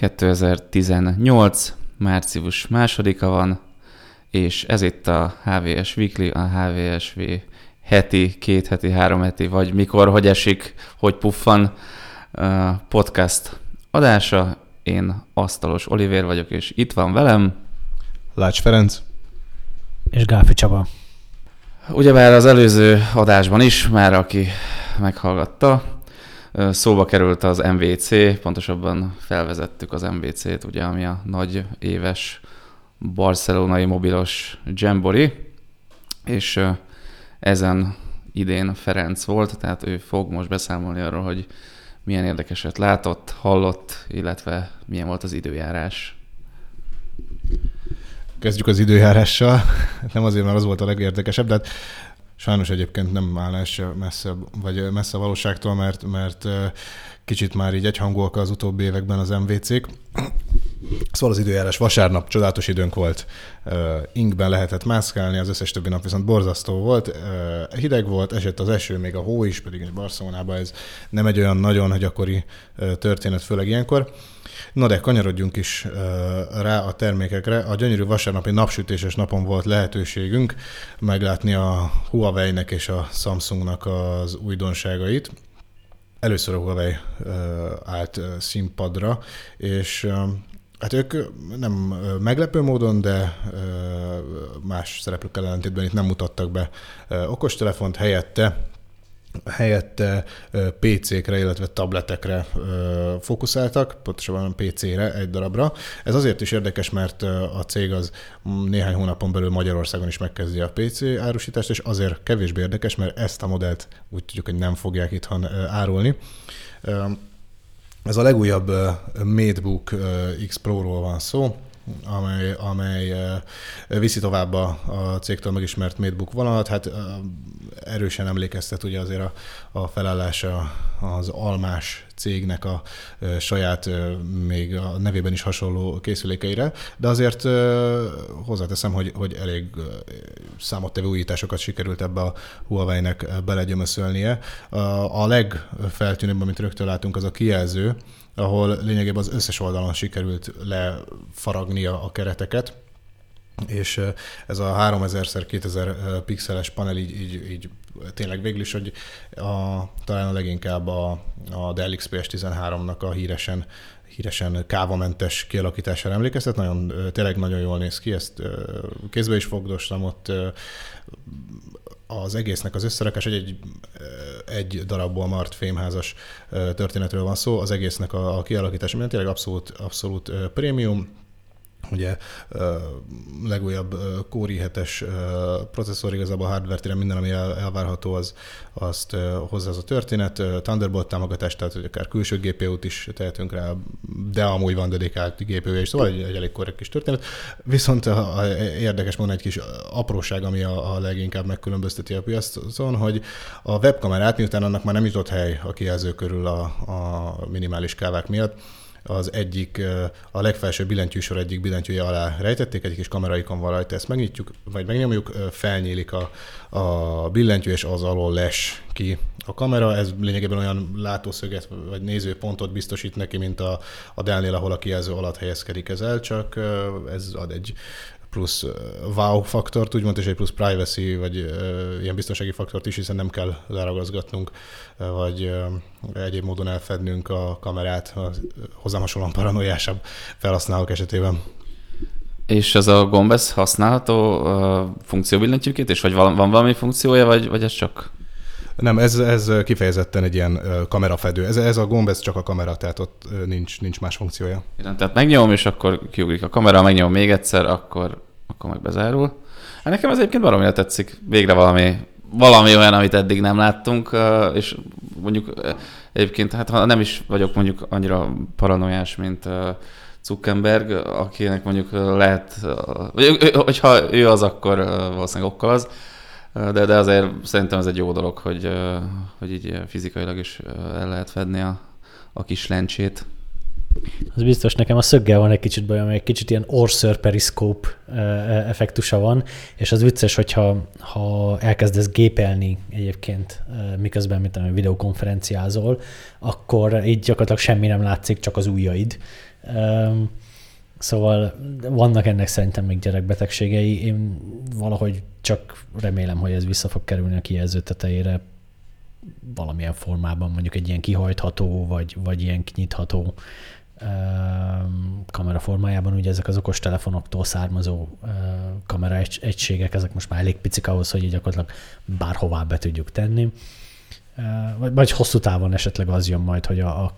2018. március másodika van, és ez itt a HVS Weekly, a HVSV heti, két heti, három heti, vagy mikor, hogy esik, hogy puffan podcast adása. Én Asztalos Olivér vagyok, és itt van velem. Lács Ferenc. És Gáfi Csaba. Ugyebár az előző adásban is, már aki meghallgatta, szóba került az MVC, pontosabban felvezettük az MVC-t, ugye, ami a nagy éves barcelonai mobilos Jambori, és ezen idén Ferenc volt, tehát ő fog most beszámolni arról, hogy milyen érdekeset látott, hallott, illetve milyen volt az időjárás. Kezdjük az időjárással. Nem azért, mert az volt a legérdekesebb, de hát sajnos egyébként nem áll messze, vagy messze a valóságtól, mert, mert kicsit már így egyhangúak az utóbbi években az MVC-k. Szóval az időjárás vasárnap csodálatos időnk volt, uh, inkben lehetett mászkálni, az összes többi nap viszont borzasztó volt, hideg volt, esett az eső, még a hó is, pedig egy Barcelonában ez nem egy olyan nagyon gyakori történet, főleg ilyenkor. Na de kanyarodjunk is rá a termékekre. A gyönyörű vasárnapi napsütéses napon volt lehetőségünk meglátni a Huawei-nek és a Samsungnak az újdonságait először a Huawei állt színpadra, és Hát ők nem meglepő módon, de más szereplőkkel ellentétben itt nem mutattak be okostelefont, helyette helyette PC-kre, illetve tabletekre fókuszáltak, pontosabban PC-re egy darabra. Ez azért is érdekes, mert a cég az néhány hónapon belül Magyarországon is megkezdi a PC árusítást, és azért kevésbé érdekes, mert ezt a modellt úgy tudjuk, hogy nem fogják itthon árulni. Ez a legújabb MateBook X Pro-ról van szó, amely, amely viszi tovább a, a cégtől megismert MateBook vonalat. Hát erősen emlékeztet ugye azért a, a felállása az almás cégnek a saját, még a nevében is hasonló készülékeire, de azért hozzáteszem, hogy, hogy elég számottevő újításokat sikerült ebbe a Huawei-nek belegyömöszölnie. A legfeltűnőbb, amit rögtön látunk, az a kijelző, ahol lényegében az összes oldalon sikerült lefaragnia a kereteket, és ez a 3000x2000 pixeles panel így, így, így tényleg végül is, hogy a, talán a leginkább a, a Dell XPS 13-nak a híresen híresen kávamentes kialakítására emlékeztet, nagyon, tényleg nagyon jól néz ki, ezt kézbe is fogdostam, ott az egésznek az összerakás, egy, egy, egy darabból mart fémházas történetről van szó, az egésznek a, a kialakítása minden tényleg abszolút, abszolút prémium, ugye legújabb Core i7-es processzor, igazából hardware minden, ami el, elvárható, az, azt hozzá az a történet. Thunderbolt támogatás, tehát hogy akár külső GPU-t is tehetünk rá, de amúgy van dedikált GPU is, szóval egy, egy elég korrekt kis történet. Viszont a, a, érdekes mondani egy kis apróság, ami a, a leginkább megkülönbözteti a piacon, hogy a webkamerát, miután annak már nem jutott hely a kijelző körül a, a minimális kávák miatt, az egyik, a legfelső billentyűsor egyik billentyűje alá rejtették, egyik kis kameraikon van rajta, ezt megnyitjuk, vagy megnyomjuk, felnyílik a, a billentyű, és az alól les ki a kamera. Ez lényegében olyan látószöget vagy nézőpontot biztosít neki, mint a, a Dell-nél, ahol a kijelző alatt helyezkedik ez el, csak ez ad egy plusz wow faktort, úgymond, és egy plusz privacy, vagy ilyen biztonsági faktort is, hiszen nem kell leragazgatnunk, vagy egyéb módon elfednünk a kamerát a hozzám hasonlóan paranoiásabb felhasználók esetében. És ez a gomb, ez használható uh, funkcióbillentyűként, és vagy van, van valami funkciója, vagy, vagy ez csak nem, ez, ez kifejezetten egy ilyen kamerafedő. Ez, ez a gomb, ez csak a kamera, tehát ott nincs, nincs más funkciója. Igen, tehát megnyomom, és akkor kiugrik a kamera, megnyomom még egyszer, akkor, akkor meg bezárul. Hát nekem ez egyébként valami tetszik. Végre valami, valami olyan, amit eddig nem láttunk, és mondjuk egyébként, hát ha nem is vagyok mondjuk annyira paranoiás, mint Zuckerberg, akinek mondjuk lehet, hogyha ő az, akkor valószínűleg okkal az, de, de azért szerintem ez egy jó dolog, hogy, hogy így fizikailag is el lehet fedni a, a kis lencsét. Az biztos, nekem a szöggel van egy kicsit bajom, egy kicsit ilyen orször periszkóp e, effektusa van, és az vicces, hogyha ha elkezdesz gépelni egyébként, miközben mint a videokonferenciázol, akkor így gyakorlatilag semmi nem látszik, csak az ujjaid, Szóval vannak ennek szerintem még gyerekbetegségei. Én valahogy csak remélem, hogy ez vissza fog kerülni a kijelző tetejére valamilyen formában, mondjuk egy ilyen kihajtható, vagy, vagy ilyen kinyitható kamera formájában, ugye ezek az okos telefonoktól származó kamera egységek, ezek most már elég picik ahhoz, hogy gyakorlatilag bárhová be tudjuk tenni. Vagy, vagy hosszú távon esetleg az jön majd, hogy a, a,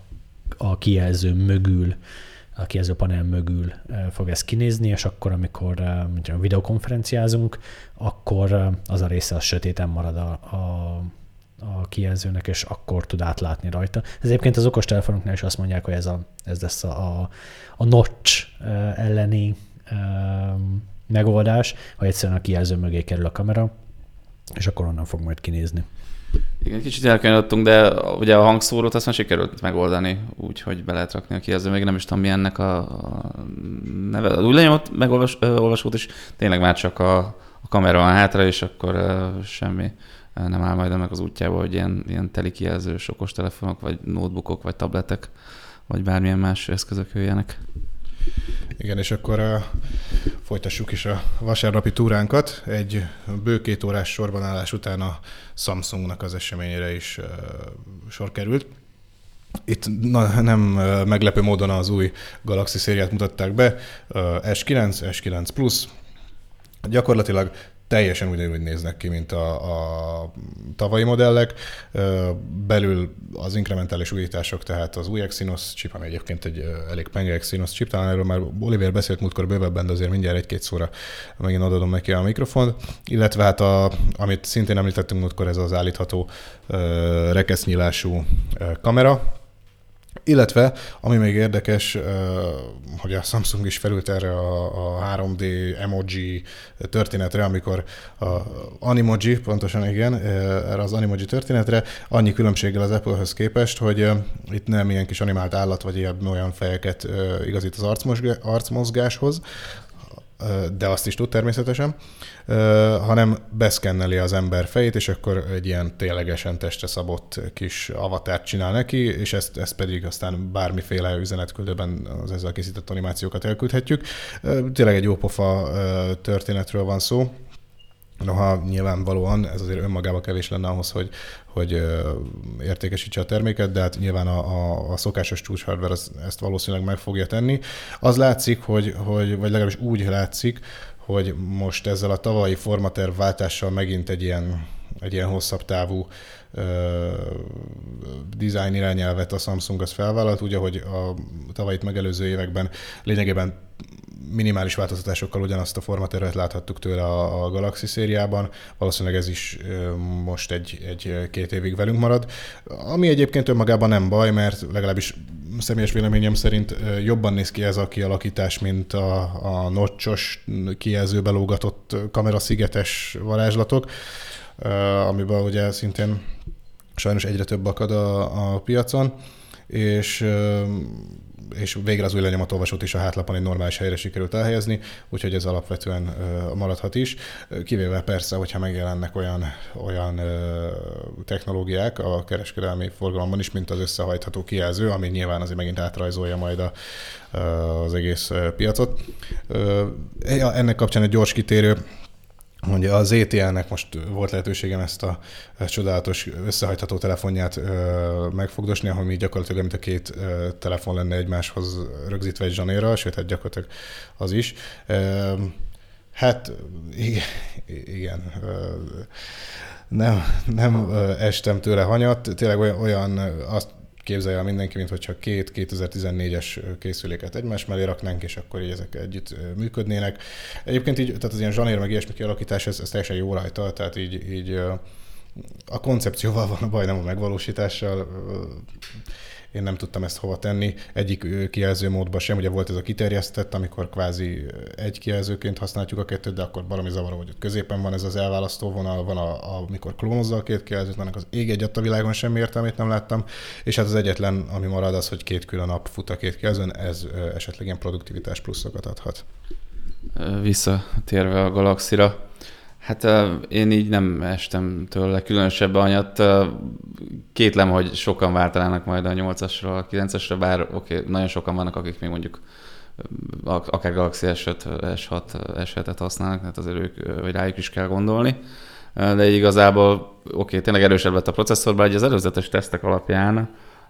a kijelző mögül, a panel mögül fog ez kinézni, és akkor, amikor mondjuk videokonferenciázunk, akkor az a része az sötéten marad a, a a kijelzőnek, és akkor tud átlátni rajta. Ez egyébként az okostelefonoknál is azt mondják, hogy ez, a, ez lesz a, a, a notch elleni megoldás, hogy egyszerűen a kijelző mögé kerül a kamera, és akkor onnan fog majd kinézni. Igen, kicsit elkanyarodtunk, de ugye a hangszórót azt már sikerült megoldani, úgyhogy be lehet rakni a kijelző, még nem is tudom, mi ennek a, neve. Az új lenyomott megolvasót is tényleg már csak a, a kamera van hátra, és akkor uh, semmi nem áll majd ennek az útjába, hogy ilyen, ilyen teli kijelzős okostelefonok, vagy notebookok, vagy tabletek, vagy bármilyen más eszközök jöjjenek. Igen, és akkor uh, folytassuk is a vasárnapi túránkat. Egy bő két órás sorbanállás után a Samsungnak az eseményére is uh, sor került. Itt na, nem meglepő módon az új Galaxy szériát mutatták be, S9, S9 Plus, Gyakorlatilag teljesen ugyanúgy néznek ki, mint a, a tavalyi modellek. Belül az inkrementális újítások, tehát az új Exynos chip, ami egyébként egy elég penge Exynos chip, talán erről már Oliver beszélt múltkor bővebben, de azért mindjárt egy-két szóra megint adom neki a mikrofont, illetve hát a, amit szintén említettünk múltkor, ez az állítható rekesznyílású kamera, illetve, ami még érdekes, hogy a Samsung is felült erre a, a 3D emoji történetre, amikor a Animoji, pontosan igen, erre az Animoji történetre, annyi különbséggel az Apple-höz képest, hogy itt nem ilyen kis animált állat, vagy ilyen olyan fejeket igazít az arcmozgáshoz, de azt is tud természetesen, hanem beszkenneli az ember fejét, és akkor egy ilyen ténylegesen testre szabott kis avatárt csinál neki, és ezt, ezt pedig aztán bármiféle üzenetküldőben az ezzel készített animációkat elküldhetjük. Tényleg egy jópofa történetről van szó, Noha nyilvánvalóan ez azért önmagában kevés lenne ahhoz, hogy, hogy értékesítse a terméket, de hát nyilván a, a, a szokásos csúcs hardware az, ezt valószínűleg meg fogja tenni. Az látszik, hogy, hogy, vagy legalábbis úgy látszik, hogy most ezzel a tavalyi formaterv váltással megint egy ilyen, egy ilyen hosszabb távú design irányelvet a Samsung az felvállalt, ugye, hogy a tavalyit megelőző években lényegében minimális változtatásokkal ugyanazt a formatervet láthattuk tőle a, a Galaxy szériában, valószínűleg ez is most egy, egy két évig velünk marad, ami egyébként önmagában nem baj, mert legalábbis személyes véleményem szerint jobban néz ki ez a kialakítás, mint a, a nocsos, kijelzőbe lógatott kameraszigetes varázslatok, amiben ugye szintén sajnos egyre több akad a, a piacon, és és végre az új lenyomatolvasót is a hátlapon egy normális helyre sikerült elhelyezni, úgyhogy ez alapvetően maradhat is, kivéve persze, hogyha megjelennek olyan, olyan technológiák a kereskedelmi forgalomban is, mint az összehajtható kijelző, ami nyilván azért megint átrajzolja majd a, az egész piacot. Ennek kapcsán egy gyors kitérő, hogy az ETL-nek most volt lehetőségem ezt a csodálatos összehajtható telefonját megfogdosni, ahol mi gyakorlatilag mint a két telefon lenne egymáshoz rögzítve egy zsanérral, sőt, hát gyakorlatilag az is. Hát igen, igen nem, nem estem tőle hanyat, tényleg olyan, olyan azt képzelje el mindenki, mint hogyha két 2014-es készüléket egymás mellé raknánk, és akkor így ezek együtt működnének. Egyébként így, tehát az ilyen zsanér meg ilyesmi kialakítás, ez, ez teljesen jó rajta, tehát így, így a koncepcióval van a baj, nem a megvalósítással én nem tudtam ezt hova tenni. Egyik kijelző módban sem, ugye volt ez a kiterjesztett, amikor kvázi egy kijelzőként használjuk a kettőt, de akkor valami zavaró, hogy ott középen van ez az elválasztó vonal, van a, a amikor klónozza a két kijelzőt, annak az ég egy a világon semmi értelmét nem láttam, és hát az egyetlen, ami marad az, hogy két külön nap fut a két kijelzőn, ez esetleg ilyen produktivitás pluszokat adhat. Visszatérve a Galaxira, Hát én így nem estem tőle különösebb anyat. Kétlem, hogy sokan váltanának majd a 8-asra, a 9-esre, bár oké, nagyon sokan vannak, akik még mondjuk akár Galaxy S5, S6, S7-et használnak, tehát azért ők, vagy rájuk is kell gondolni. De igazából oké, tényleg erősebb lett a processzor, bár az előzetes tesztek alapján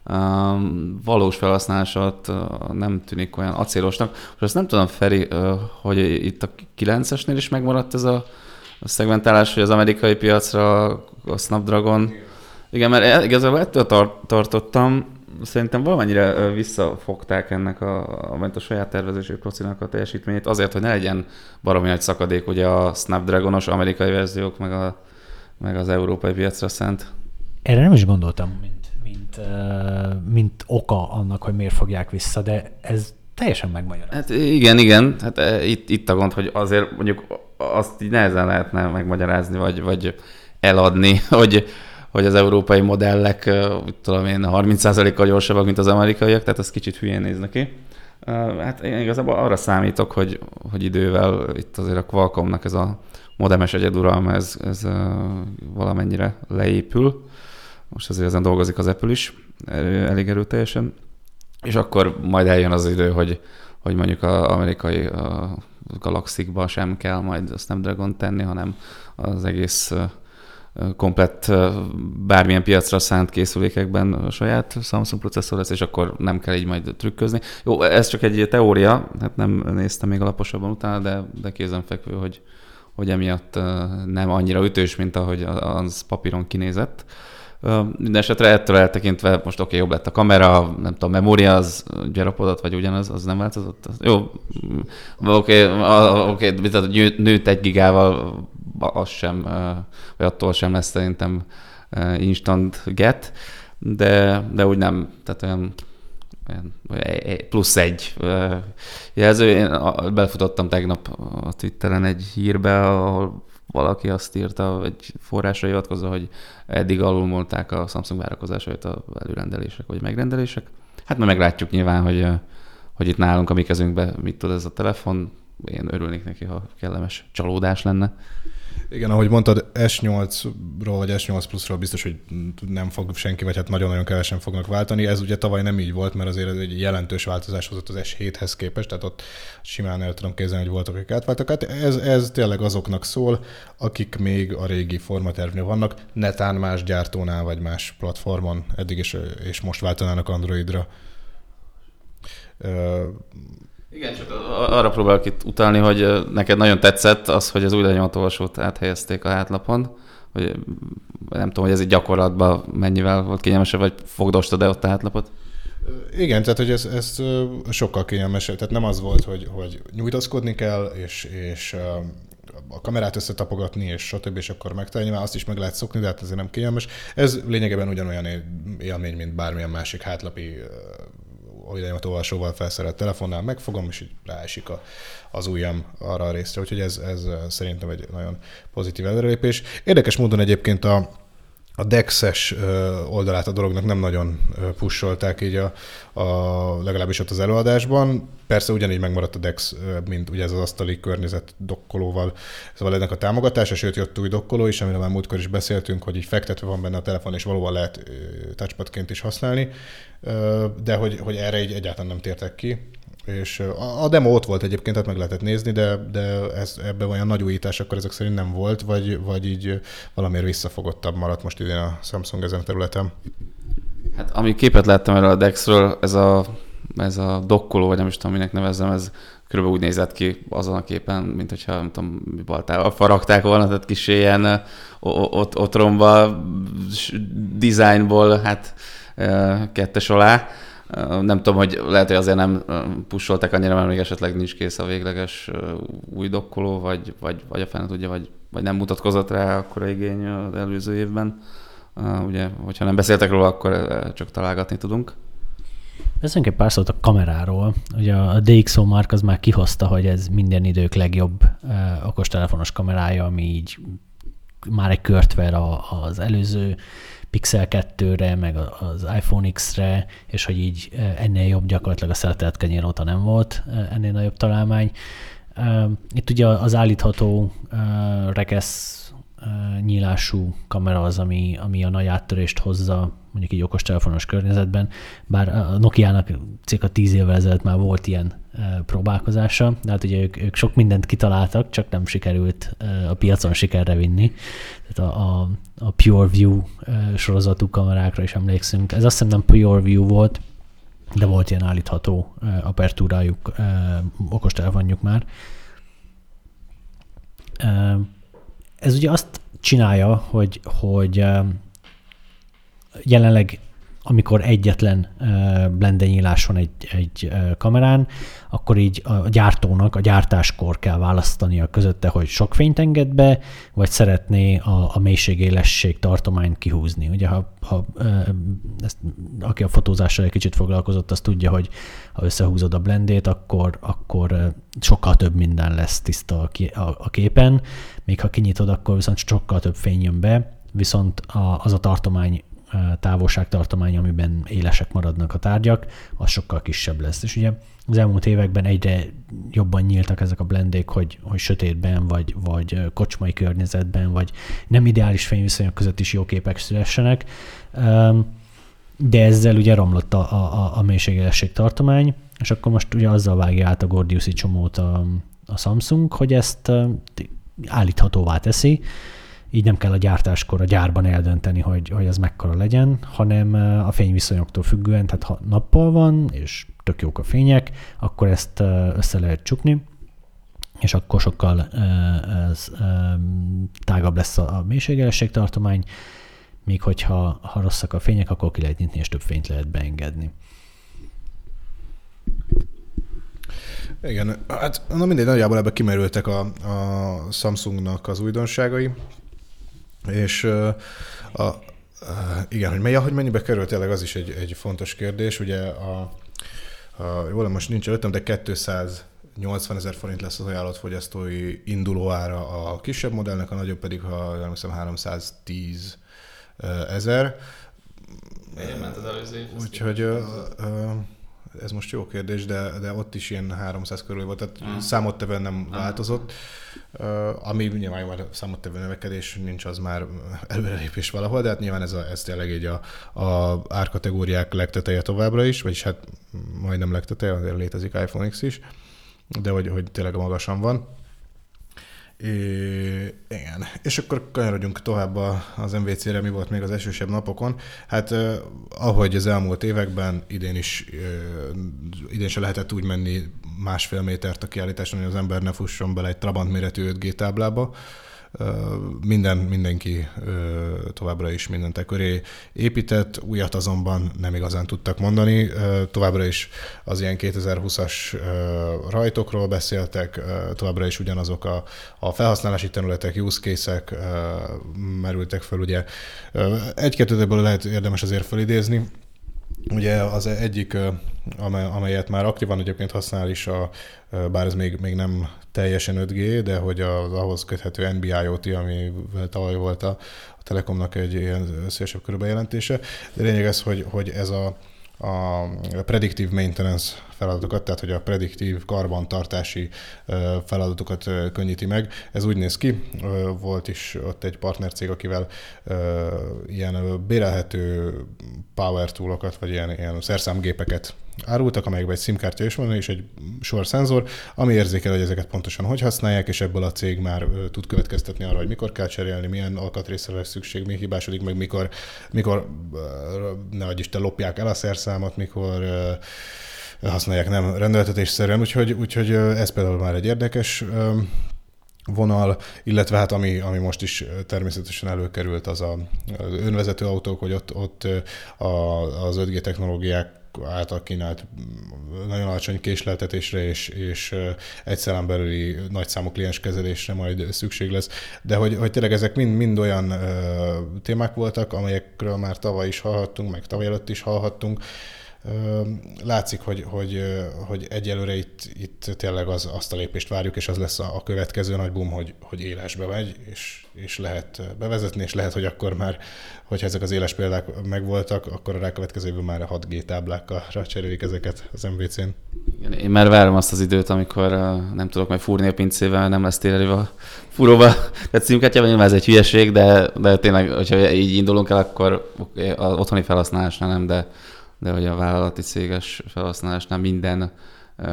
um, valós felhasználásat uh, nem tűnik olyan acélosnak. Most azt nem tudom, Feri, uh, hogy itt a 9-esnél is megmaradt ez a a szegmentálás, hogy az amerikai piacra a Snapdragon. Igen, mert e- igazából ettől tar- tartottam, szerintem valamennyire visszafogták ennek a, a, a saját tervezésű procinak a teljesítményét, azért, hogy ne legyen baromi nagy szakadék ugye a Snapdragonos amerikai verziók, meg, a, meg az európai piacra szent. Erre nem is gondoltam, mint, mint, mint oka annak, hogy miért fogják vissza, de ez teljesen megmagyaráz. Hát igen, igen. Hát itt, itt a gond, hogy azért mondjuk azt így nehezen lehetne megmagyarázni, vagy, vagy eladni, hogy, hogy az európai modellek, tudom én, 30%-kal gyorsabbak, mint az amerikaiak, tehát ez kicsit hülyén néz neki. Hát én igazából arra számítok, hogy, hogy idővel itt azért a Qualcommnak ez a modemes egyeduralma, ez, ez valamennyire leépül. Most azért ezen dolgozik az Apple is elég erőteljesen. És akkor majd eljön az idő, hogy, hogy mondjuk az amerikai galaxikba sem kell majd a Snapdragon tenni, hanem az egész komplett bármilyen piacra szánt készülékekben a saját Samsung processzor lesz, és akkor nem kell így majd trükközni. Jó, ez csak egy teória, hát nem néztem még alaposabban utána, de, de kézenfekvő, hogy, hogy emiatt nem annyira ütős, mint ahogy az papíron kinézett. Minden esetre ettől eltekintve most oké, okay, jobb lett a kamera, nem tudom, memória az gyarapodott, vagy ugyanaz, az nem változott? Jó, oké, okay, okay, tehát nőtt egy gigával, az sem, vagy attól sem lesz szerintem instant get, de, de úgy nem, tehát olyan plusz egy jelző. Én belefutottam tegnap a Twitteren egy hírbe, ahol valaki azt írta, egy forrásra hivatkozva, hogy eddig alulmolták a Samsung várakozásait a előrendelések vagy megrendelések. Hát majd meglátjuk nyilván, hogy, hogy itt nálunk a mi kezünkben mit tud ez a telefon. Én örülnék neki, ha kellemes csalódás lenne. Igen, ahogy mondtad, S8-ról vagy S8 Plus-ról biztos, hogy nem fog senki, vagy hát nagyon-nagyon kevesen fognak váltani. Ez ugye tavaly nem így volt, mert azért ez egy jelentős változás hozott az S7-hez képest, tehát ott simán el tudom képzelni, hogy voltak, akik átváltak. Hát ez, ez tényleg azoknak szól, akik még a régi formatervnél vannak, netán más gyártónál vagy más platformon eddig is, és most váltanának Androidra. Igen, csak arra próbálok itt utalni, hogy neked nagyon tetszett az, hogy az új lenyomatolvasót áthelyezték a hátlapon, hogy nem tudom, hogy ez egy gyakorlatban mennyivel volt kényelmesebb, vagy fogdostad-e ott a hátlapot? Igen, tehát hogy ez, ez sokkal kényelmesebb. Tehát nem az volt, hogy, hogy nyújtaszkodni kell, és, és a kamerát összetapogatni, és stb. és akkor megtalálni, már azt is meg lehet szokni, de hát azért nem kényelmes. Ez lényegében ugyanolyan élmény, mint bármilyen másik hátlapi a olvasóval felszerelt telefonnál megfogom, és így ráesik a, az ujjam arra a részre. Úgyhogy ez, ez szerintem egy nagyon pozitív előrelépés. Érdekes módon egyébként a, a DEX-es oldalát a dolognak nem nagyon pusolták így a, a, legalábbis ott az előadásban. Persze ugyanígy megmaradt a DEX, mint ugye ez az asztali környezet dokkolóval, szóval ennek a támogatása, sőt jött új dokkoló is, amiről már múltkor is beszéltünk, hogy így fektetve van benne a telefon, és valóban lehet touchpadként is használni, de hogy, hogy erre így egyáltalán nem tértek ki. És a, a demo ott volt egyébként, tehát meg lehetett nézni, de, de ez, ebben olyan nagy újítás akkor ezek szerint nem volt, vagy, vagy így valamiért visszafogottabb maradt most idén a Samsung ezen a területen. Hát ami képet láttam erről a Dexről, ez a, ez a dokkoló, vagy nem is tudom, minek nevezzem, ez körülbelül úgy nézett ki azon a képen, mint hogyha nem tudom, baltával faragták volna, tehát kis ilyen otromba designból, hát kettes alá nem tudom, hogy lehet, hogy azért nem pusolták annyira, mert még esetleg nincs kész a végleges új dokkoló, vagy, vagy, vagy a fene tudja, vagy, vagy nem mutatkozott rá akkor a igény az előző évben. Ugye, hogyha nem beszéltek róla, akkor csak találgatni tudunk. Beszéljünk egy pár szót a kameráról. Ugye a DxO Mark az már kihozta, hogy ez minden idők legjobb okostelefonos kamerája, ami így már egy kört ver az előző Pixel 2-re, meg az iPhone X-re, és hogy így ennél jobb gyakorlatilag a szeretett kenyér óta nem volt ennél nagyobb találmány. Itt ugye az állítható rekesz nyílású kamera az, ami, ami a nagy áttörést hozza mondjuk egy okostelefonos környezetben, bár a Nokia-nak cirka tíz évvel ezelőtt már volt ilyen próbálkozása, de hát ugye ők, ők sok mindent kitaláltak, csak nem sikerült a piacon sikerre vinni. Tehát a, a, a Pure View sorozatú kamerákra is emlékszünk. Ez azt hiszem nem Pure View volt, de volt ilyen állítható apertúrájuk, okostelefonjuk már. Ez ugye azt csinálja, hogy, hogy jelenleg amikor egyetlen blendenyílás van egy, egy kamerán, akkor így a gyártónak a gyártáskor kell választania közötte, hogy sok fényt enged be, vagy szeretné a, a mélységélesség tartományt kihúzni. Ugye, ha, ha ezt, aki a fotózással egy kicsit foglalkozott, az tudja, hogy ha összehúzod a blendét, akkor, akkor sokkal több minden lesz tiszta a, a, a képen, még ha kinyitod, akkor viszont sokkal több fény jön be, viszont a, az a tartomány távolságtartomány, amiben élesek maradnak a tárgyak, az sokkal kisebb lesz. És ugye az elmúlt években egyre jobban nyíltak ezek a blendék, hogy, hogy sötétben, vagy, vagy kocsmai környezetben, vagy nem ideális fényviszonyok között is jó képek szülessenek. De ezzel ugye romlott a, a, a mélységélesség tartomány, és akkor most ugye azzal vágja át a Gordiuszi csomót a, a Samsung, hogy ezt állíthatóvá teszi, így nem kell a gyártáskor a gyárban eldönteni, hogy, hogy ez mekkora legyen, hanem a fényviszonyoktól függően, tehát ha nappal van, és tök jók a fények, akkor ezt össze lehet csukni, és akkor sokkal ez, tágabb lesz a mélységelesség tartomány, míg hogyha ha rosszak a fények, akkor ki lehet nyitni, és több fényt lehet beengedni. Igen, hát na mindegy, nagyjából ebbe kimerültek a, a Samsungnak az újdonságai. És a, a, igen, hogy, mely, hogy mennyibe került, tényleg az is egy, egy fontos kérdés. Ugye a, a jól most nincs előttem, de 280 ezer forint lesz az ajánlott fogyasztói induló ára a kisebb modellnek, a nagyobb pedig, ha nem hiszem, 310 ezer. Miért ment az előző Úgyhogy ez most jó kérdés, de, de ott is ilyen 300 körül volt, tehát hmm. számottevően nem hmm. változott. Uh, ami nyilván már számottevő növekedés nincs, az már előrelépés valahol, de hát nyilván ez, a, ez tényleg így a, a árkategóriák legteteje továbbra is, vagyis hát majdnem legteteje, létezik iPhone X is, de hogy, hogy tényleg magasan van. É, igen. És akkor kanyarodjunk tovább az MVC-re, mi volt még az esősebb napokon. Hát eh, ahogy az elmúlt években, idén is, eh, idén se lehetett úgy menni másfél métert a kiállításon, hogy az ember ne fusson bele egy Trabant méretű 5G táblába minden, mindenki továbbra is mindent köré épített, újat azonban nem igazán tudtak mondani. Továbbra is az ilyen 2020-as rajtokról beszéltek, továbbra is ugyanazok a, a felhasználási területek, use case-ek merültek fel. Ugye egy-kettőből lehet érdemes azért felidézni. Ugye az egyik, amelyet már aktívan egyébként használ is, a, bár ez még, még nem teljesen 5G, de hogy az ahhoz köthető NB-IoT, ami tavaly volt a, a Telekomnak egy ilyen szélesebb körbejelentése. De lényeg ez, hogy, hogy ez a, a predictive maintenance feladatokat, tehát hogy a prediktív karbantartási feladatokat könnyíti meg. Ez úgy néz ki, volt is ott egy partnercég, akivel ilyen bérelhető power toolokat, vagy ilyen, ilyen szerszámgépeket árultak, amelyekben egy SIM-kártya is van, és egy sor szenzor, ami érzékel, hogy ezeket pontosan hogy használják, és ebből a cég már tud következtetni arra, hogy mikor kell cserélni, milyen alkatrészre lesz szükség, mi hibásodik, meg mikor, mikor ne adj Isten, lopják el a szerszámot, mikor használják nem rendeltetésszerűen, úgyhogy, úgyhogy ez például már egy érdekes vonal, illetve hát ami, ami most is természetesen előkerült, az a, az önvezető autók, hogy ott, ott a, az 5G technológiák által kínált nagyon alacsony késleltetésre és, és egyszerűen belüli nagyszámú kliens kezelésre majd szükség lesz. De hogy, hogy tényleg ezek mind, mind olyan ö, témák voltak, amelyekről már tavaly is hallhattunk, meg tavaly előtt is hallhattunk, Látszik, hogy, hogy, hogy egyelőre itt, itt tényleg az, azt a lépést várjuk, és az lesz a, a következő nagy boom, hogy, hogy élesbe megy, és, és lehet bevezetni, és lehet, hogy akkor már, hogyha ezek az éles példák megvoltak, akkor a rákövetkező már a 6G táblákra cserélik ezeket az MVC-n. Én már várom azt az időt, amikor nem tudok majd fúrni a pincével, nem lesz tényleg a fúróba. Tehát címkártyában nyilván ez egy hülyeség, de, de tényleg, hogyha így indulunk el, akkor az otthoni felhasználásnál nem, de, de hogy a vállalati céges felhasználásnál minden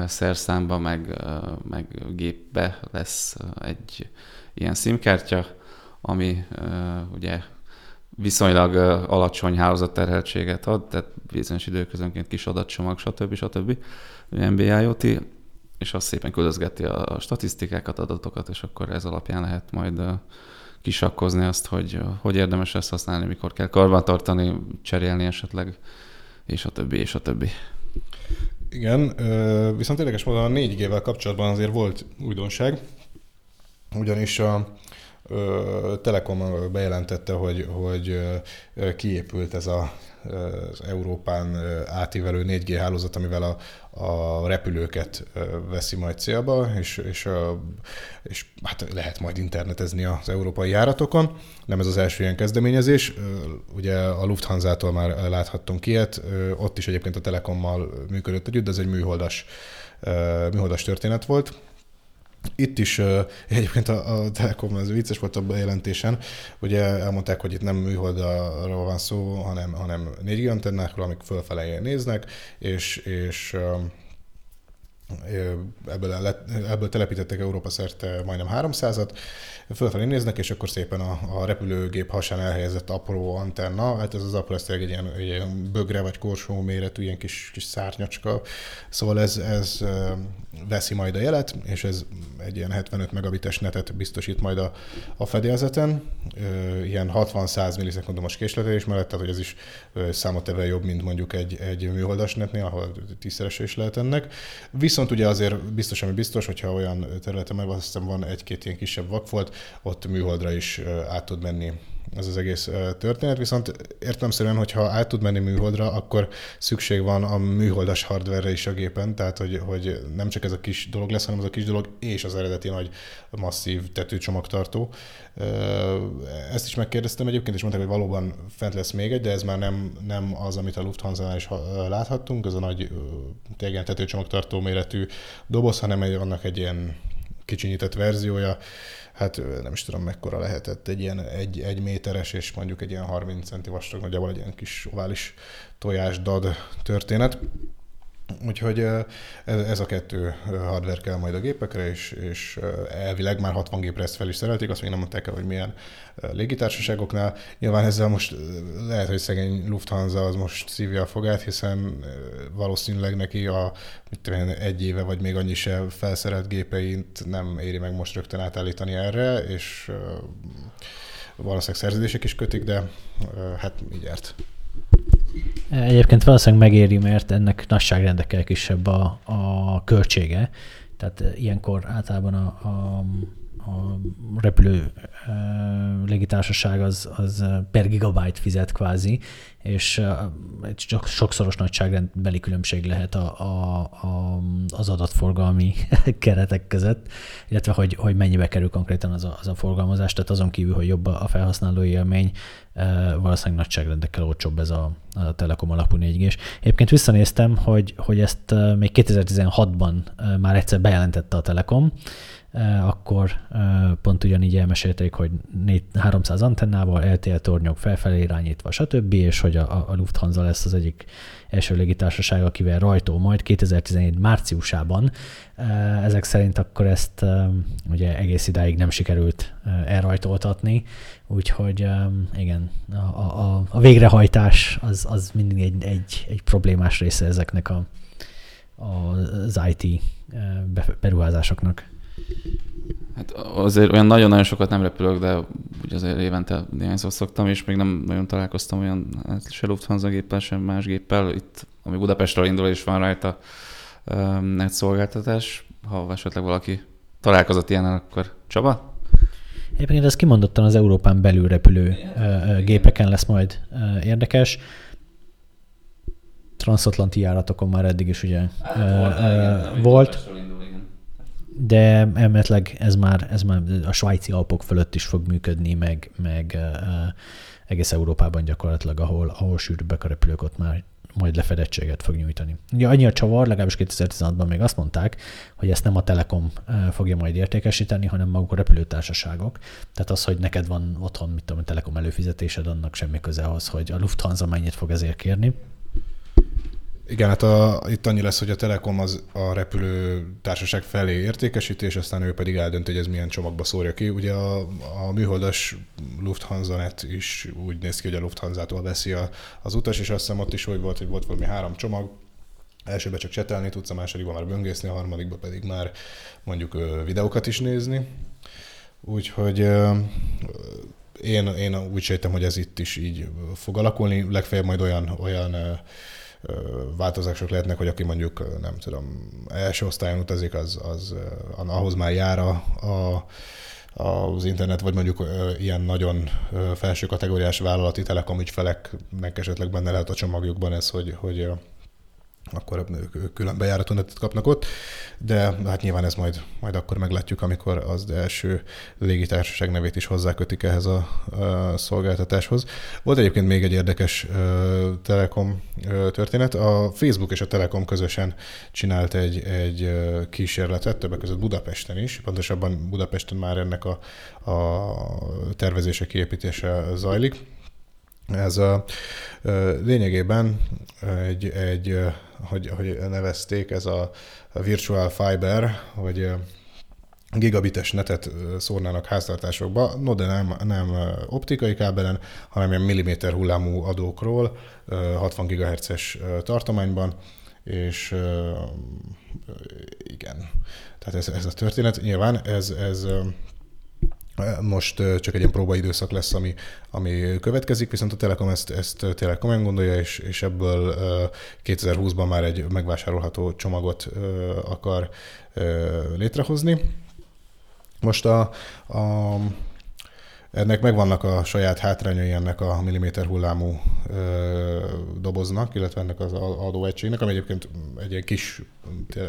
szerszámba, meg, meg gépbe lesz egy ilyen szimkártya, ami ugye viszonylag alacsony hálózatterheltséget ad, tehát bizonyos időközönként kis adatcsomag, stb. stb. MBIOT, és az szépen küldözgeti a statisztikákat, adatokat, és akkor ez alapján lehet majd kisakkozni azt, hogy hogy érdemes ezt használni, mikor kell karbantartani, cserélni esetleg, és a többi, és a többi. Igen, viszont érdekes módon a 4G-vel kapcsolatban azért volt újdonság, ugyanis a Telekom bejelentette, hogy, hogy kiépült ez a, az Európán átívelő 4G hálózat, amivel a, a repülőket veszi majd célba, és, és, és hát lehet majd internetezni az európai járatokon. Nem ez az első ilyen kezdeményezés. Ugye a Lufthansa-tól már láthattunk ilyet, ott is egyébként a Telekommal működött együtt, de ez egy műholdas, műholdas történet volt itt is egyébként a, a Telekom, ez vicces volt a bejelentésen, ugye elmondták, hogy itt nem műholdarról van szó, hanem, hanem 4G antennákról, amik fölfele néznek, és, és ebből, ebből telepítettek Európa szerte majdnem 300-at, fölfelé néznek, és akkor szépen a, a repülőgép hasán elhelyezett apró antenna, hát ez az apró, ez egy ilyen, egy ilyen bögre vagy korsó méretű, ilyen kis, kis szárnyacska, szóval ez, ez veszi majd a jelet, és ez egy ilyen 75 megabites netet biztosít majd a, a fedélzeten, ilyen 60-100 millisekundumos késletelés mellett, tehát hogy ez is számottevően jobb, mint mondjuk egy, egy műholdas netnél, ahol tízszerese is lehet ennek. Viszont ugye azért biztos, ami biztos, hogyha olyan területen meg van egy-két ilyen kisebb vakfolt, ott műholdra is át tud menni ez az egész történet, viszont értelemszerűen, hogyha át tud menni műholdra, akkor szükség van a műholdas hardware is a gépen, tehát hogy, hogy nem csak ez a kis dolog lesz, hanem az a kis dolog és az eredeti nagy masszív tetőcsomagtartó. Ezt is megkérdeztem egyébként, és mondták, hogy valóban fent lesz még egy, de ez már nem, nem az, amit a Lufthansa-nál is láthattunk, ez a nagy tényleg tetőcsomagtartó méretű doboz, hanem egy, annak egy ilyen kicsinyített verziója, hát nem is tudom mekkora lehetett, egy ilyen egy, egy méteres és mondjuk egy ilyen 30 centi vastag, nagyjából egy ilyen kis ovális tojásdad történet. Úgyhogy ez a kettő hardware kell majd a gépekre, és, és elvileg már 60 gépre ezt fel is szerelték, azt még nem mondták el, hogy milyen légitársaságoknál. Nyilván ezzel most lehet, hogy szegény Lufthansa az most szívja a fogát, hiszen valószínűleg neki a mit tudom, egy éve vagy még annyi se felszerelt gépeit nem éri meg most rögtön átállítani erre, és valószínűleg szerződések is kötik, de hát így járt. Egyébként valószínűleg megéri, mert ennek nagyságrendekkel kisebb a, a költsége. Tehát ilyenkor általában a, a a repülő légitársaság az, az per gigabyte fizet kvázi, és csak sokszoros nagyságrendbeli különbség lehet a, a, a, az adatforgalmi keretek között, illetve hogy, hogy mennyibe kerül konkrétan az a, az a forgalmazás, tehát azon kívül, hogy jobb a felhasználói élmény, valószínűleg nagyságrendekkel olcsóbb ez a, a Telekom alapú 4 g Egyébként visszanéztem, hogy, hogy ezt még 2016-ban már egyszer bejelentette a Telekom, akkor pont ugyanígy elmesélték, hogy 300 antennával, LTE tornyok felfelé irányítva, stb., és hogy a, a Lufthansa lesz az egyik első légitársaság, akivel rajtó majd 2017 márciusában. Ezek szerint akkor ezt ugye egész idáig nem sikerült elrajtoltatni, úgyhogy igen, a, a, a végrehajtás az, az mindig egy, egy, egy problémás része ezeknek a, az IT beruházásoknak. Hát azért olyan nagyon-nagyon sokat nem repülök, de úgy azért évente néhányszor szoktam, és még nem nagyon találkoztam olyan hát se Lufthansa géppel, sem más géppel. Itt, ami Budapestről indul, és van rajta um, net szolgáltatás. Ha esetleg valaki találkozott ilyen, akkor Csaba? Egyébként ez kimondottan az Európán belül repülő gépeken lesz majd érdekes transatlanti járatokon már eddig is ugye hát, volt, de emetleg ez már, ez már a svájci alpok fölött is fog működni, meg, meg egész Európában gyakorlatilag, ahol, ahol sűrűbbek a repülők, ott már majd lefedettséget fog nyújtani. Ugye annyi a csavar, legalábbis 2016-ban még azt mondták, hogy ezt nem a Telekom fogja majd értékesíteni, hanem maguk a repülőtársaságok. Tehát az, hogy neked van otthon, mit tudom, a Telekom előfizetésed, annak semmi köze ahhoz, hogy a Lufthansa mennyit fog ezért kérni. Igen, hát a, itt annyi lesz, hogy a Telekom az a repülő társaság felé értékesíti, és aztán ő pedig eldönt, hogy ez milyen csomagba szórja ki. Ugye a, a műholdas Lufthansa net is úgy néz ki, hogy a Lufthansa-tól veszi a, az utas, és azt hiszem ott is hogy volt, hogy volt valami három csomag, elsőben csak csetelni tudsz, a másodikban már böngészni, a harmadikban pedig már mondjuk videókat is nézni. Úgyhogy én, én úgy sejtem, hogy ez itt is így fog alakulni, legfeljebb majd olyan, olyan változások lehetnek, hogy aki mondjuk, nem tudom, első osztályon utazik, az, az ahhoz már jár a, a az internet, vagy mondjuk ilyen nagyon felső kategóriás vállalati telekom ügyfeleknek esetleg benne lehet a csomagjukban ez, hogy, hogy akkor külön bejáratú netet kapnak ott, de hát nyilván ez majd, majd akkor meglátjuk, amikor az első légitársaság nevét is hozzákötik ehhez a, a szolgáltatáshoz. Volt egyébként még egy érdekes uh, Telekom uh, történet. A Facebook és a Telekom közösen csinált egy, egy kísérletet, többek között Budapesten is, pontosabban Budapesten már ennek a, a tervezése, kiépítése zajlik. Ez a, lényegében egy, egy hogy, hogy nevezték, ez a virtual fiber, vagy gigabites netet szórnának háztartásokba, no de nem, nem optikai kábelen, hanem ilyen milliméter hullámú adókról, 60 GHz-es tartományban, és igen, tehát ez, ez a történet. Nyilván ez, ez most csak egy ilyen próbaidőszak lesz, ami, ami következik, viszont a Telekom ezt, ezt tényleg komolyan gondolja, és, és ebből 2020-ban már egy megvásárolható csomagot akar létrehozni. Most a, a ennek megvannak a saját hátrányai ennek a milliméter hullámú ö, doboznak, illetve ennek az adóegységnek, ami egyébként egy ilyen kis,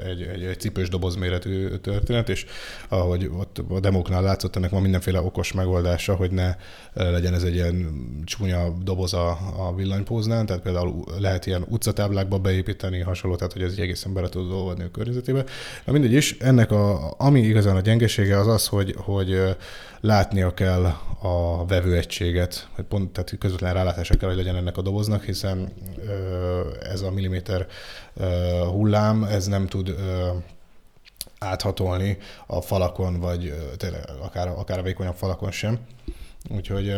egy, egy, egy cipős doboz méretű történet, és ahogy ott a demóknál látszott, ennek van mindenféle okos megoldása, hogy ne legyen ez egy ilyen csúnya doboz a, a villanypóznál, tehát például lehet ilyen utcatáblákba beépíteni, hasonló, tehát hogy ez egy egészen bele tud olvadni a környezetébe. Na mindegy is, ennek a, ami igazán a gyengesége az az, hogy, hogy látnia kell a vevőegységet, hogy pont, tehát közvetlen rálátása kell, hogy legyen ennek a doboznak, hiszen ez a milliméter hullám, ez nem tud áthatolni a falakon, vagy akár, akár a vékonyabb falakon sem. Úgyhogy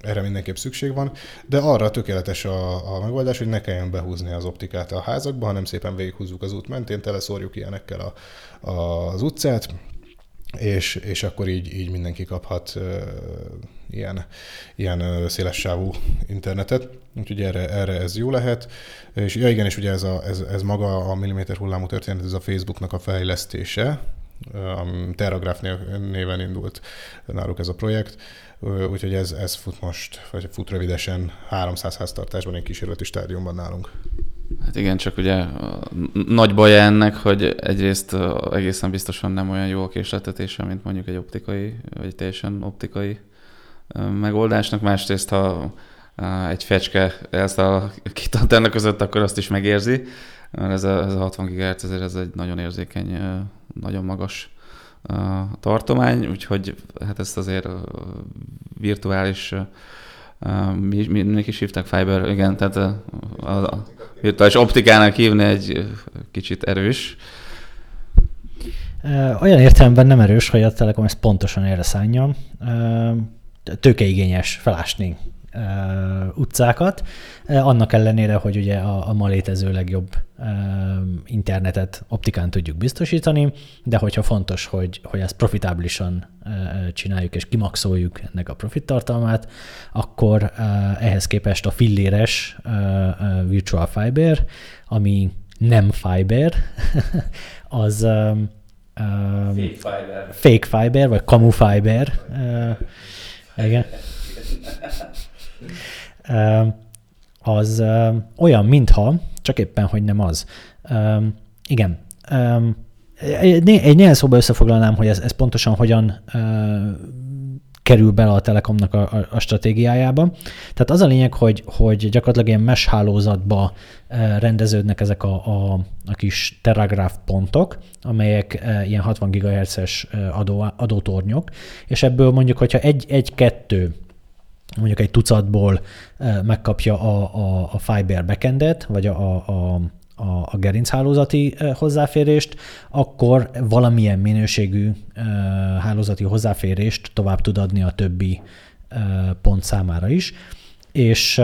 erre mindenképp szükség van, de arra tökéletes a, a megoldás, hogy ne kelljen behúzni az optikát a házakba, hanem szépen végighúzzuk az út mentén, teleszórjuk ilyenekkel a, a, az utcát, és, és akkor így, így mindenki kaphat uh, ilyen, ilyen uh, szélessávú internetet, úgyhogy erre, erre ez jó lehet. És ja igen, és ugye ez, a, ez, ez maga a milliméter hullámú történet, ez a Facebooknak a fejlesztése, a Terragraph néven indult náluk ez a projekt, úgyhogy ez, ez fut most, vagy fut rövidesen 300 háztartásban egy kísérleti stádiumban nálunk. Hát igen, csak ugye nagy baj ennek, hogy egyrészt egészen biztosan nem olyan jó a késletetése, mint mondjuk egy optikai, vagy teljesen optikai megoldásnak. Másrészt, ha egy fecske elszáll a két antenna között, akkor azt is megérzi. Ez a, ez a 60 GHz, ez, ez egy nagyon érzékeny, nagyon magas tartomány, úgyhogy hát ezt azért virtuális mi, mi, mi is hívták Fiber, igen, tehát a, a, a virtuális optikának hívni egy kicsit erős. Olyan értelemben nem erős, hogy a Telekom ezt pontosan erre szánja. Tőkeigényes felásni utcákat, annak ellenére, hogy ugye a, a ma létező legjobb internetet optikán tudjuk biztosítani, de hogyha fontos, hogy, hogy ezt profitáblisan csináljuk és kimaxoljuk ennek a profit tartalmát, akkor ehhez képest a filléres virtual fiber, ami nem fiber, az fake fiber, fake fiber vagy camu fiber, igen. az olyan, mintha, csak éppen, hogy nem az. Igen, egy néhány szóba összefoglalnám, hogy ez, ez pontosan hogyan kerül bele a Telekomnak a, a, stratégiájába. Tehát az a lényeg, hogy, hogy gyakorlatilag ilyen mesh hálózatba rendeződnek ezek a, a, a kis teragráf pontok, amelyek ilyen 60 GHz-es adó, adótornyok, és ebből mondjuk, hogyha egy-kettő mondjuk egy tucatból megkapja a, a, a fiber backendet, vagy a, a, a, a gerinchálózati hozzáférést, akkor valamilyen minőségű hálózati hozzáférést tovább tud adni a többi pont számára is. És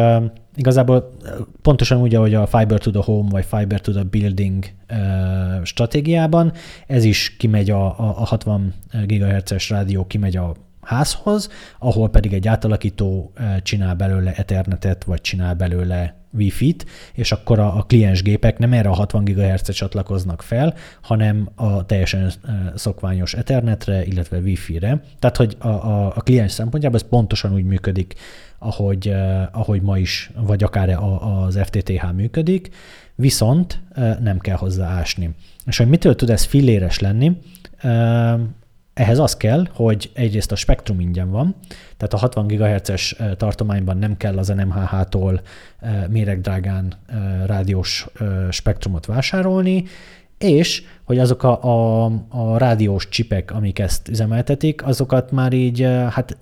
igazából pontosan úgy, ahogy a Fiber to the Home vagy Fiber to the Building stratégiában, ez is kimegy a, a 60 GHz-es rádió, kimegy a házhoz, ahol pedig egy átalakító csinál belőle Ethernetet, vagy csinál belőle Wi-Fi-t, és akkor a, a kliensgépek nem erre a 60 GHz-re csatlakoznak fel, hanem a teljesen szokványos Ethernetre, illetve Wi-Fi-re. Tehát, hogy a, a, a kliens szempontjából ez pontosan úgy működik, ahogy, ahogy ma is, vagy akár a, az FTTH működik, viszont nem kell hozzá ásni. És hogy mitől tud ez filléres lenni, ehhez az kell, hogy egyrészt a spektrum ingyen van, tehát a 60 GHz-es tartományban nem kell az NMHH-tól méregdrágán rádiós spektrumot vásárolni, és hogy azok a, a, a rádiós csipek, amik ezt üzemeltetik, azokat már így hát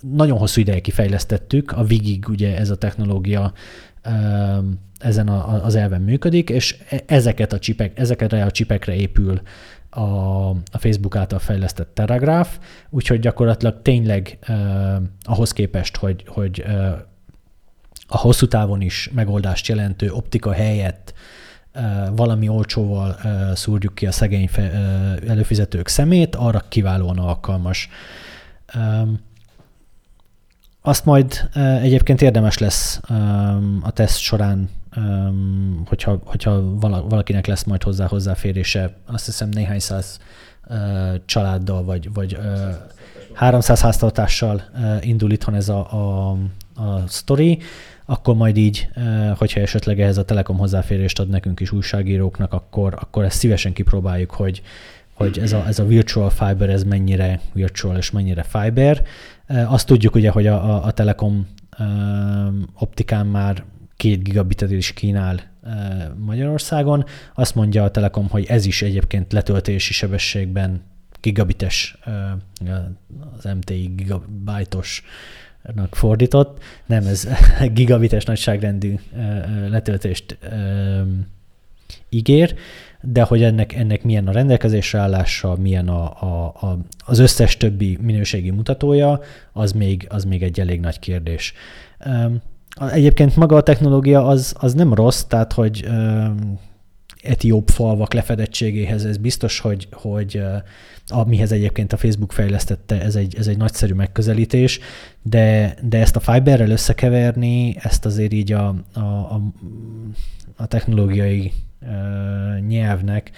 nagyon hosszú ideje kifejlesztettük, a Vigig ugye ez a technológia ezen a, az elven működik, és e, ezeket a csipek, ezekre a csipekre épül a, a Facebook által fejlesztett Telegraph, úgyhogy gyakorlatilag tényleg eh, ahhoz képest, hogy, hogy eh, a hosszú távon is megoldást jelentő optika helyett eh, valami olcsóval eh, szúrjuk ki a szegény fe, eh, előfizetők szemét, arra kiválóan alkalmas. Um, azt majd egyébként érdemes lesz a teszt során hogyha, hogyha valakinek lesz majd hozzá hozzáférése, azt hiszem néhány száz családdal, vagy, vagy 300 háztartással indul itthon ez a, a, a sztori, akkor majd így, hogyha esetleg ehhez a Telekom hozzáférést ad nekünk is újságíróknak, akkor, akkor ezt szívesen kipróbáljuk, hogy, hogy ez a, ez a virtual fiber, ez mennyire virtual és mennyire fiber. Azt tudjuk ugye, hogy a, a, a Telekom optikán már két gigabitet is kínál Magyarországon. Azt mondja a Telekom, hogy ez is egyébként letöltési sebességben gigabites, az MTI gigabajtos fordított, nem, ez gigabites nagyságrendű letöltést ígér, de hogy ennek, ennek milyen a rendelkezésre állása, milyen a, a, a, az összes többi minőségi mutatója, az még, az még egy elég nagy kérdés. Egyébként maga a technológia az, az nem rossz, tehát hogy etióp falvak lefedettségéhez ez biztos, hogy, hogy amihez egyébként a Facebook fejlesztette, ez egy, ez egy nagyszerű megközelítés, de, de ezt a fiberrel összekeverni, ezt azért így a, a, a, a technológiai nyelvnek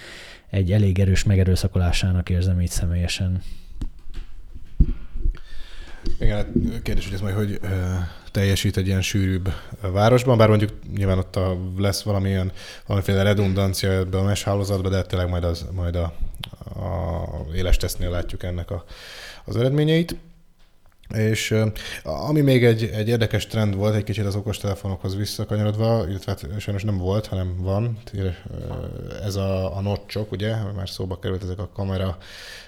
egy elég erős megerőszakolásának érzem így személyesen. Igen, hát kérdés, hogy ez majd hogy teljesít egy ilyen sűrűbb városban, bár mondjuk nyilván ott a, lesz valamilyen, valamiféle redundancia ebbe a mesh hálózatba, de tényleg majd, az, majd a, a éles tesztnél látjuk ennek a, az eredményeit. És ami még egy, egy érdekes trend volt, egy kicsit az okostelefonokhoz visszakanyarodva, illetve hát sajnos nem volt, hanem van, ez a, a notchok, ugye, már szóba került ezek a kamera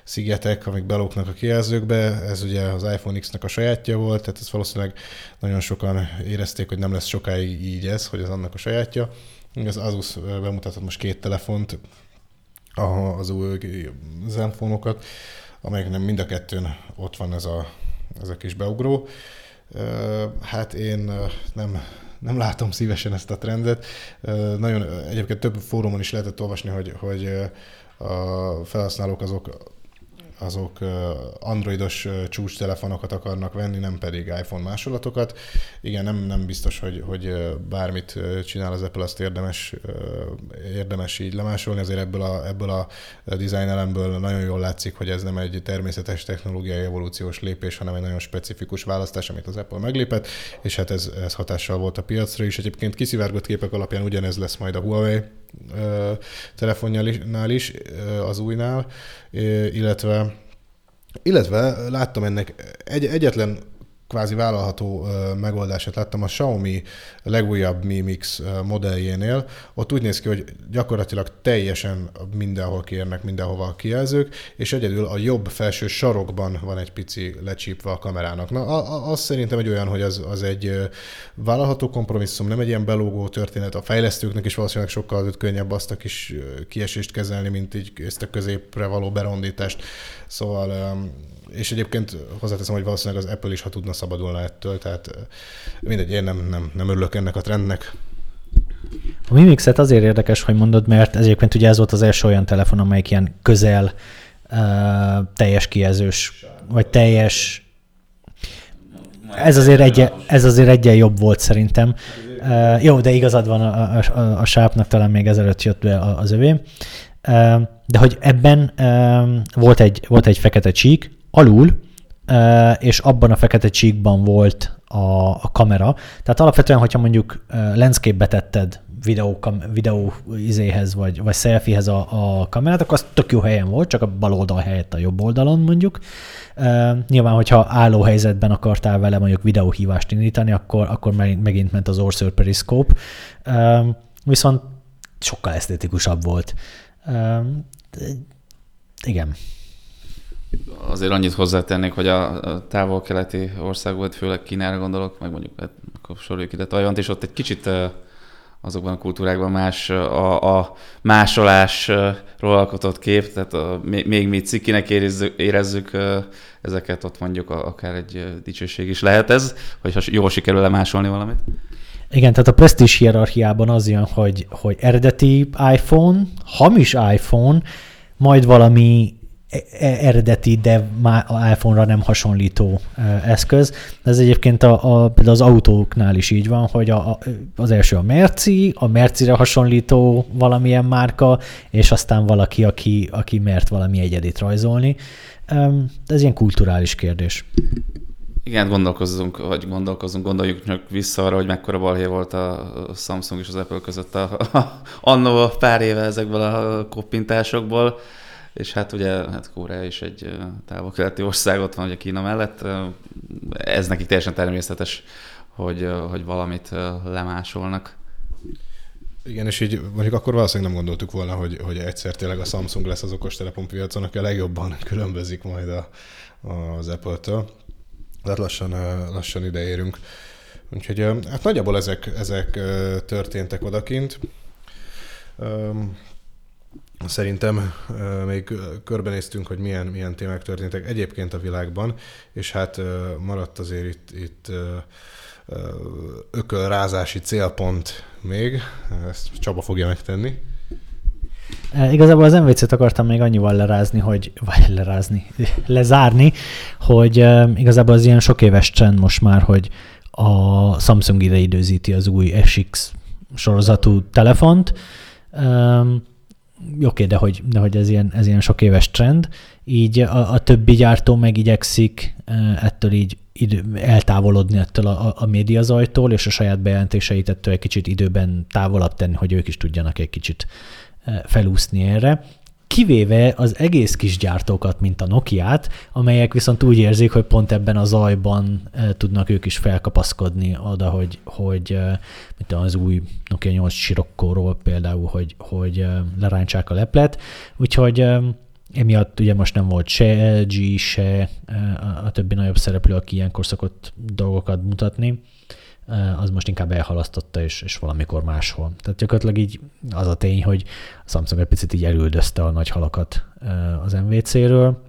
szigetek, amik belóknak a kijelzőkbe, ez ugye az iPhone X-nek a sajátja volt, tehát ez valószínűleg nagyon sokan érezték, hogy nem lesz sokáig így ez, hogy ez annak a sajátja. Az Asus bemutatott most két telefont, az új zenfonokat, amelyeknek mind a kettőn ott van ez a ez a kis beugró. Hát én nem, nem látom szívesen ezt a trendet. Nagyon, egyébként több fórumon is lehetett olvasni, hogy, hogy a felhasználók azok azok androidos csúcs telefonokat akarnak venni, nem pedig iPhone másolatokat. Igen, nem, nem biztos, hogy, hogy bármit csinál az Apple, azt érdemes, érdemes így lemásolni, azért ebből a, ebből a design elemből nagyon jól látszik, hogy ez nem egy természetes technológiai evolúciós lépés, hanem egy nagyon specifikus választás, amit az Apple meglépett, és hát ez, ez hatással volt a piacra is. Egyébként kiszivárgott képek alapján ugyanez lesz majd a Huawei telefonjánál is, az újnál, illetve illetve láttam ennek egy, egyetlen kvázi vállalható megoldását láttam a Xiaomi legújabb Mi Mix modelljénél. Ott úgy néz ki, hogy gyakorlatilag teljesen mindenhol kérnek mindenhova kijelzők, és egyedül a jobb felső sarokban van egy pici lecsípve a kamerának. Na, az szerintem egy olyan, hogy az, az egy vállalható kompromisszum, nem egy ilyen belógó történet. A fejlesztőknek is valószínűleg sokkal könnyebb azt a kis kiesést kezelni, mint így ezt a középre való berondítást. Szóval és egyébként hozzáteszem, hogy valószínűleg az Apple is, ha tudna szabadulna ettől, tehát mindegy, én nem, nem, nem örülök ennek a trendnek. A Mimixet azért érdekes, hogy mondod, mert egyébként ugye ez volt az első olyan telefon, amelyik ilyen közel teljes kijelzős, vagy teljes ez azért, egy, ez azért egyen jobb volt szerintem. Uh, jó, de igazad van, a, a, a, a sápnak talán még ezelőtt jött be az övé. De hogy ebben volt, egy, volt egy fekete csík, alul, és abban a fekete csíkban volt a, a kamera. Tehát alapvetően, hogyha mondjuk landscape-be tetted videó, videó izéhez, vagy, vagy selfiehez a, a kamerát, akkor az tök jó helyen volt, csak a bal oldal helyett a jobb oldalon mondjuk. Uh, nyilván, hogyha álló helyzetben akartál vele mondjuk videóhívást indítani, akkor, akkor megint ment az Orször Periscope, viszont sokkal esztétikusabb volt. Igen azért annyit hozzátennék, hogy a távol-keleti ország volt, főleg Kínára gondolok, meg mondjuk hát, akkor soroljuk ide Tajvant, és ott egy kicsit azokban a kultúrákban más a, a másolásról alkotott kép, tehát a, még mi cikinek érezzük, érezzük ezeket, ott mondjuk akár egy dicsőség is lehet ez, hogyha jól sikerül lemásolni valamit. Igen, tehát a presztízs hierarchiában az jön, hogy, hogy eredeti iPhone, hamis iPhone, majd valami E, e, eredeti, de már iPhone-ra nem hasonlító e, eszköz. Ez egyébként a, a, például az autóknál is így van, hogy a, a, az első a Merci, a Mercire hasonlító valamilyen márka, és aztán valaki, aki, aki mert valami egyedit rajzolni. Ez ilyen kulturális kérdés. Igen, gondolkozzunk, vagy gondolkozunk, gondoljuk csak vissza arra, hogy mekkora balhé volt a Samsung és az Apple között a, a, annó pár éve ezekből a koppintásokból és hát ugye hát Korea is egy távol-keleti ország, ott van ugye Kína mellett, ez nekik teljesen természetes, hogy, hogy valamit lemásolnak. Igen, és így mondjuk akkor valószínűleg nem gondoltuk volna, hogy, hogy egyszer tényleg a Samsung lesz az okostelefon piacon, aki a legjobban különbözik majd a, az Apple-től. Tehát lassan, lassan ideérünk. Úgyhogy hát nagyjából ezek, ezek történtek odakint. Szerintem még körbenéztünk, hogy milyen, milyen témák történtek egyébként a világban, és hát maradt azért itt, itt ökölrázási célpont még, ezt Csaba fogja megtenni. Igazából az MVC-t akartam még annyival lerázni, hogy, vagy lerázni, lezárni, hogy igazából az ilyen sok éves trend most már, hogy a Samsung ide időzíti az új SX sorozatú telefont, oké, de hogy, de hogy ez, ilyen, ez ilyen sok éves trend, így a, a többi gyártó meg igyekszik ettől így idő, eltávolodni ettől a, a médiazajtól, és a saját bejelentéseit ettől egy kicsit időben távolabb tenni, hogy ők is tudjanak egy kicsit felúszni erre kivéve az egész kis gyártókat, mint a Nokia-t, amelyek viszont úgy érzik, hogy pont ebben a zajban e, tudnak ők is felkapaszkodni oda, hogy, hogy e, mint az új Nokia 8 sirokkóról például, hogy, hogy lerántsák a leplet. Úgyhogy emiatt ugye most nem volt se LG, se a többi nagyobb szereplő, aki ilyenkor szokott dolgokat mutatni az most inkább elhalasztotta, és, és valamikor máshol. Tehát gyakorlatilag így az a tény, hogy a Samsung egy picit így elüldözte a nagy halakat az MVC-ről,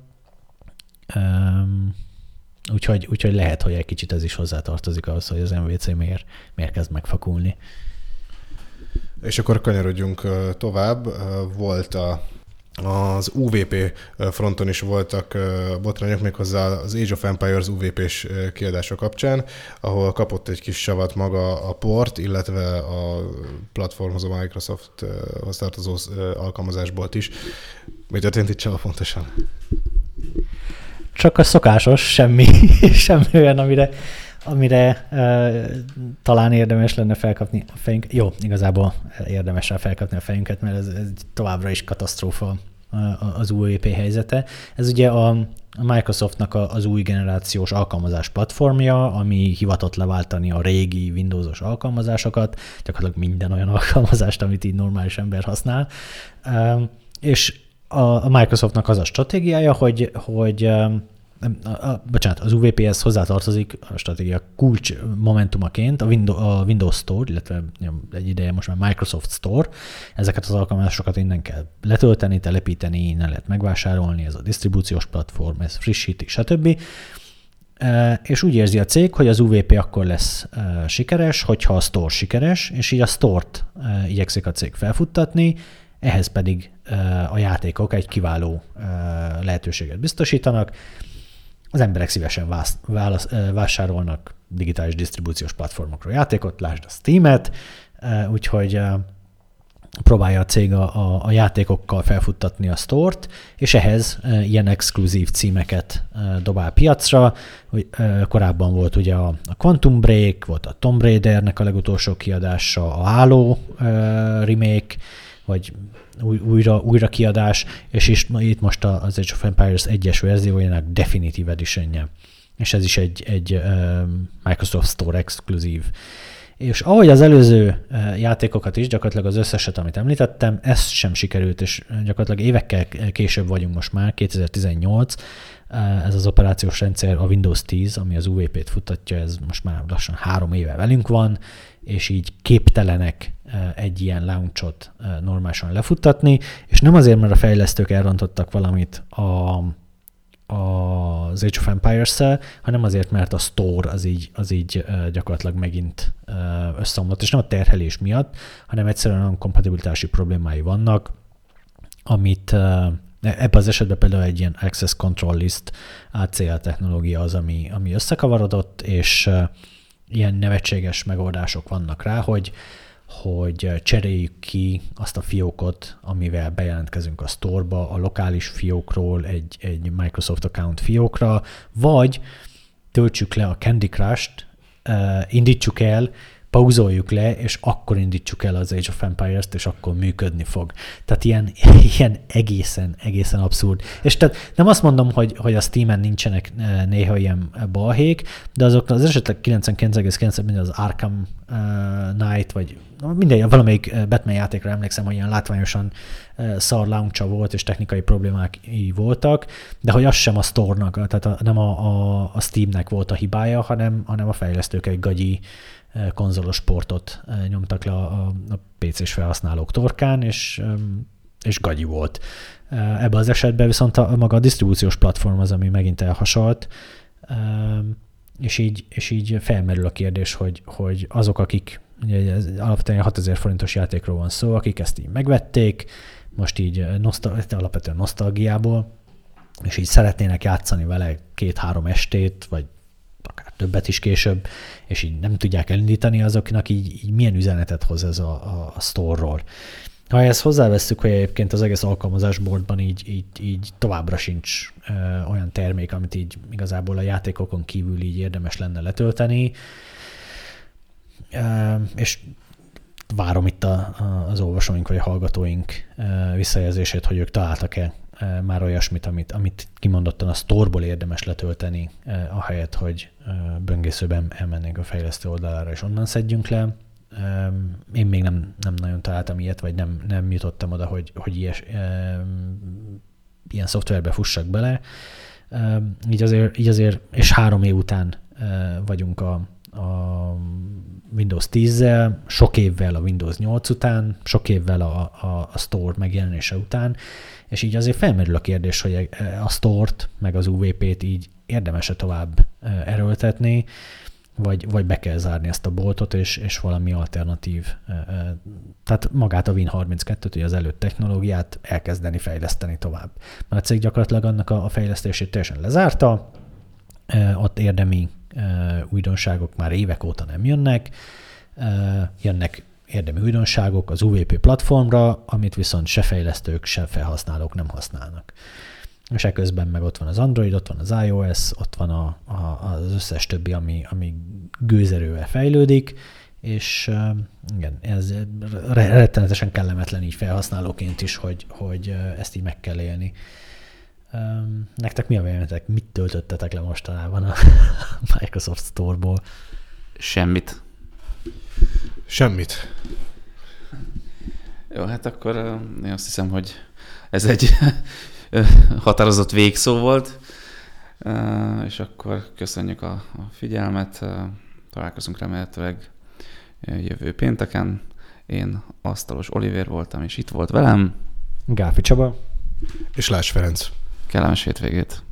úgyhogy, úgyhogy lehet, hogy egy kicsit ez is hozzátartozik ahhoz, hogy az MVC miért, miért kezd megfakulni. És akkor kanyarodjunk tovább. Volt a az UVP fronton is voltak botrányok, méghozzá az Age of Empires UVP-s kiadása kapcsán, ahol kapott egy kis savat maga a port, illetve a platformhoz, a Microsofthoz tartozó alkalmazásból is. Mi történt itt Csaba pontosan? Csak a szokásos, semmi, semmi olyan, amire, amire uh, talán érdemes lenne felkapni a fejünket. Jó, igazából érdemes rá felkapni a fejünket, mert ez, ez továbbra is katasztrófa az UEP helyzete. Ez ugye a, a Microsoftnak az új generációs alkalmazás platformja, ami hivatott leváltani a régi Windowsos alkalmazásokat, gyakorlatilag minden olyan alkalmazást, amit így normális ember használ. És a Microsoftnak az a stratégiája, hogy, hogy a, a, bocsánat, az UVPS hozzátartozik a stratégia kulcs momentumaként a Windows, a Windows Store, illetve egy ideje most már Microsoft Store. Ezeket az alkalmazásokat innen kell letölteni, telepíteni, innen lehet megvásárolni, ez a disztribúciós platform, ez frissíti, stb. És úgy érzi a cég, hogy az UVP akkor lesz sikeres, hogyha a store sikeres, és így a store-t igyekszik a cég felfuttatni, ehhez pedig a játékok egy kiváló lehetőséget biztosítanak. Az emberek szívesen vász, válasz, vásárolnak digitális disztribúciós platformokról játékot, lásd a Steam-et, úgyhogy próbálja a cég a, a, a játékokkal felfuttatni a stort, és ehhez ilyen exkluzív címeket dobál piacra. Korábban volt ugye a, Quantum Break, volt a Tomb Raidernek a legutolsó kiadása, a Halo remake, vagy új, újra, újra kiadás, és is, itt most az Age of Empires egyes verziójának Definitive edition és ez is egy, egy Microsoft Store exkluzív. És ahogy az előző játékokat is, gyakorlatilag az összeset, amit említettem, ez sem sikerült, és gyakorlatilag évekkel később vagyunk most már, 2018, ez az operációs rendszer, a Windows 10, ami az UWP-t futatja, ez most már lassan három éve velünk van, és így képtelenek egy ilyen launchot normálisan lefuttatni, és nem azért, mert a fejlesztők elrontottak valamit a, az Age of empires hanem azért, mert a store az így, az így gyakorlatilag megint összeomlott, és nem a terhelés miatt, hanem egyszerűen olyan kompatibilitási problémái vannak, amit ebben az esetben például egy ilyen Access Control List ACL technológia az, ami, ami összekavarodott, és ilyen nevetséges megoldások vannak rá, hogy hogy cseréljük ki azt a fiókot, amivel bejelentkezünk a store a lokális fiókról egy, egy Microsoft account fiókra, vagy töltsük le a Candy Crush-t, indítsuk el, pauzoljuk le, és akkor indítsuk el az Age of Empires-t, és akkor működni fog. Tehát ilyen, ilyen egészen, egészen abszurd. És tehát nem azt mondom, hogy, hogy a Steam-en nincsenek eh, néha ilyen balhék, de azok az esetleg 99,9 mint az Arkham Knight, vagy mindegy, valamelyik Batman játékra emlékszem, hogy ilyen látványosan szar launcha volt, és technikai problémák voltak, de hogy az sem a store-nak, tehát a, nem a, a, a Steam-nek volt a hibája, hanem, hanem a fejlesztők egy gagyi konzolos portot nyomtak le a, a PC-s felhasználók torkán, és, és gagyi volt. Ebben az esetben viszont a, maga a disztribúciós platform az, ami megint elhasalt, és így, és így felmerül a kérdés, hogy, hogy azok, akik, ugye alapvetően 6000 forintos játékról van szó, akik ezt így megvették, most így nosztal, alapvetően nosztalgiából, és így szeretnének játszani vele két-három estét, vagy akár többet is később, és így nem tudják elindítani, azoknak így, így milyen üzenetet hoz ez a, a, a store-ról. Ha ezt hozzáveszünk, hogy egyébként az egész alkalmazásboltban így, így, így továbbra sincs ö, olyan termék, amit így igazából a játékokon kívül így érdemes lenne letölteni, ö, és várom itt a, a, az olvasóink vagy a hallgatóink ö, visszajelzését, hogy ők találtak-e már olyasmit, amit, amit kimondottan a sztorból érdemes letölteni, ahelyett, hogy böngészőben elmennénk a fejlesztő oldalára, és onnan szedjünk le. Én még nem, nem nagyon találtam ilyet, vagy nem, nem jutottam oda, hogy, hogy ilyes, ilyen szoftverbe fussak bele. Így azért, így azért, és három év után vagyunk a, a Windows 10-zel, sok évvel a Windows 8 után, sok évvel a, a, a Store megjelenése után, és így azért felmerül a kérdés, hogy a Store-t, meg az UVP-t így érdemes-e tovább erőltetni. Vagy, vagy be kell zárni ezt a boltot, és, és valami alternatív, tehát magát a Win32-t, ugye az előtt technológiát elkezdeni fejleszteni tovább. Mert a cég gyakorlatilag annak a, a fejlesztését teljesen lezárta, ott érdemi újdonságok már évek óta nem jönnek, jönnek érdemi újdonságok az UVP platformra, amit viszont se fejlesztők, se felhasználók nem használnak. És eközben meg ott van az Android, ott van az iOS, ott van a, a, az összes többi, ami, ami gőzerővel fejlődik, és igen, ez rettenetesen kellemetlen így felhasználóként is, hogy, hogy ezt így meg kell élni. Nektek mi a véleményetek? Mit töltöttetek le mostanában a Microsoft Store-ból? Semmit. Semmit. Jó, hát akkor én azt hiszem, hogy ez egy határozott végszó volt, és akkor köszönjük a, figyelmet, találkozunk remélhetőleg jövő pénteken. Én Asztalos Oliver voltam, és itt volt velem. Gáfi Csaba. És Lász Ferenc. Kellemes hétvégét.